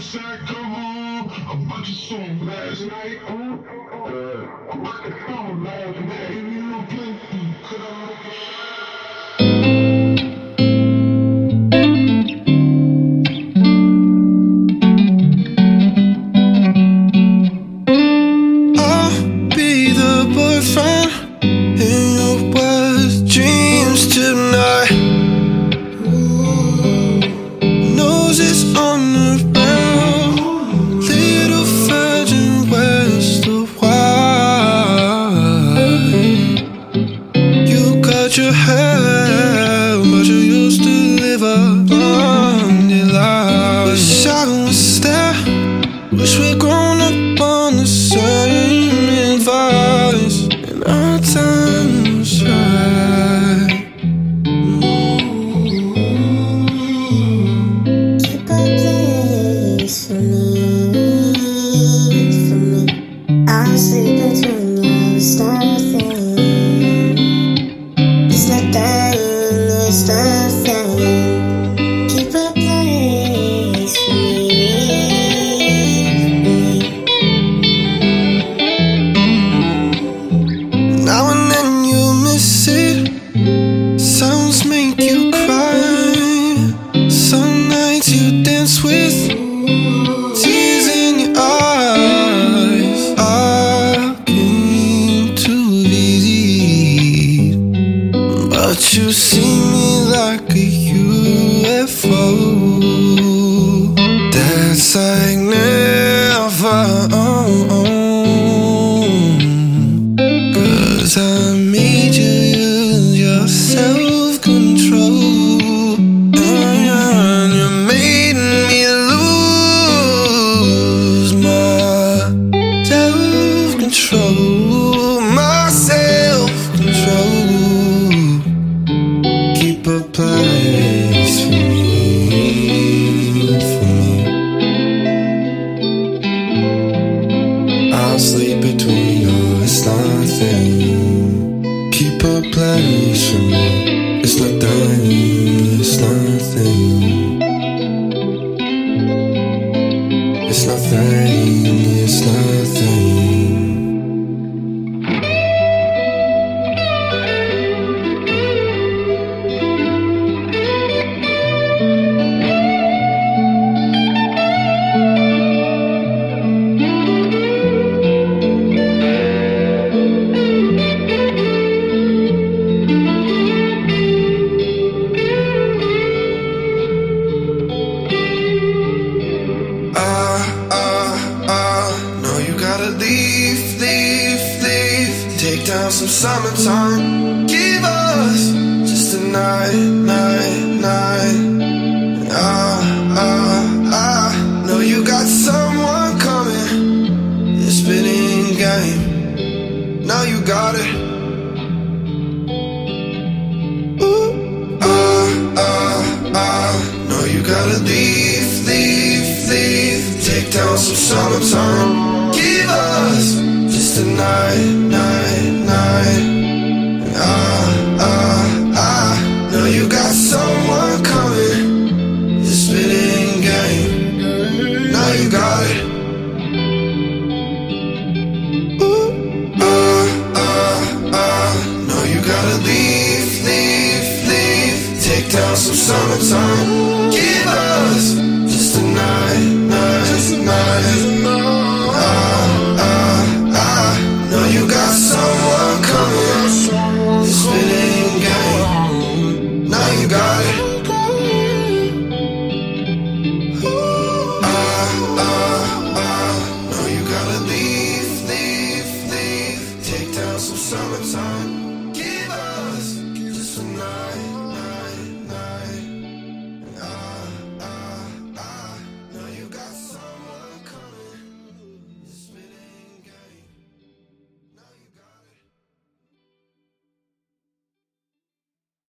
Come on. I bought you some last night. Ooh, uh, I bought the phone last night. Give me a little play. Could I? You Sounds make you cry. Some nights you dance with you see me like a it's nothing. Keep a place for me, It's nothing. It's nothing. It's nothing. it's nothing, leave, leave, leave. Take down some summertime. Give us just a night, night, night. Ah, ah, ah. No, you got someone coming. It's spinning game. Now you got it. Gotta leave, leave, leave. Take down some summertime us just a night, night, night. Ah, ah, ah. And I, I, I know you got someone coming. The spinning game, now you got it. Ooh, I, I, I know you gotta leave, leave, leave. Take down some summertime. Give us just a night, night, night.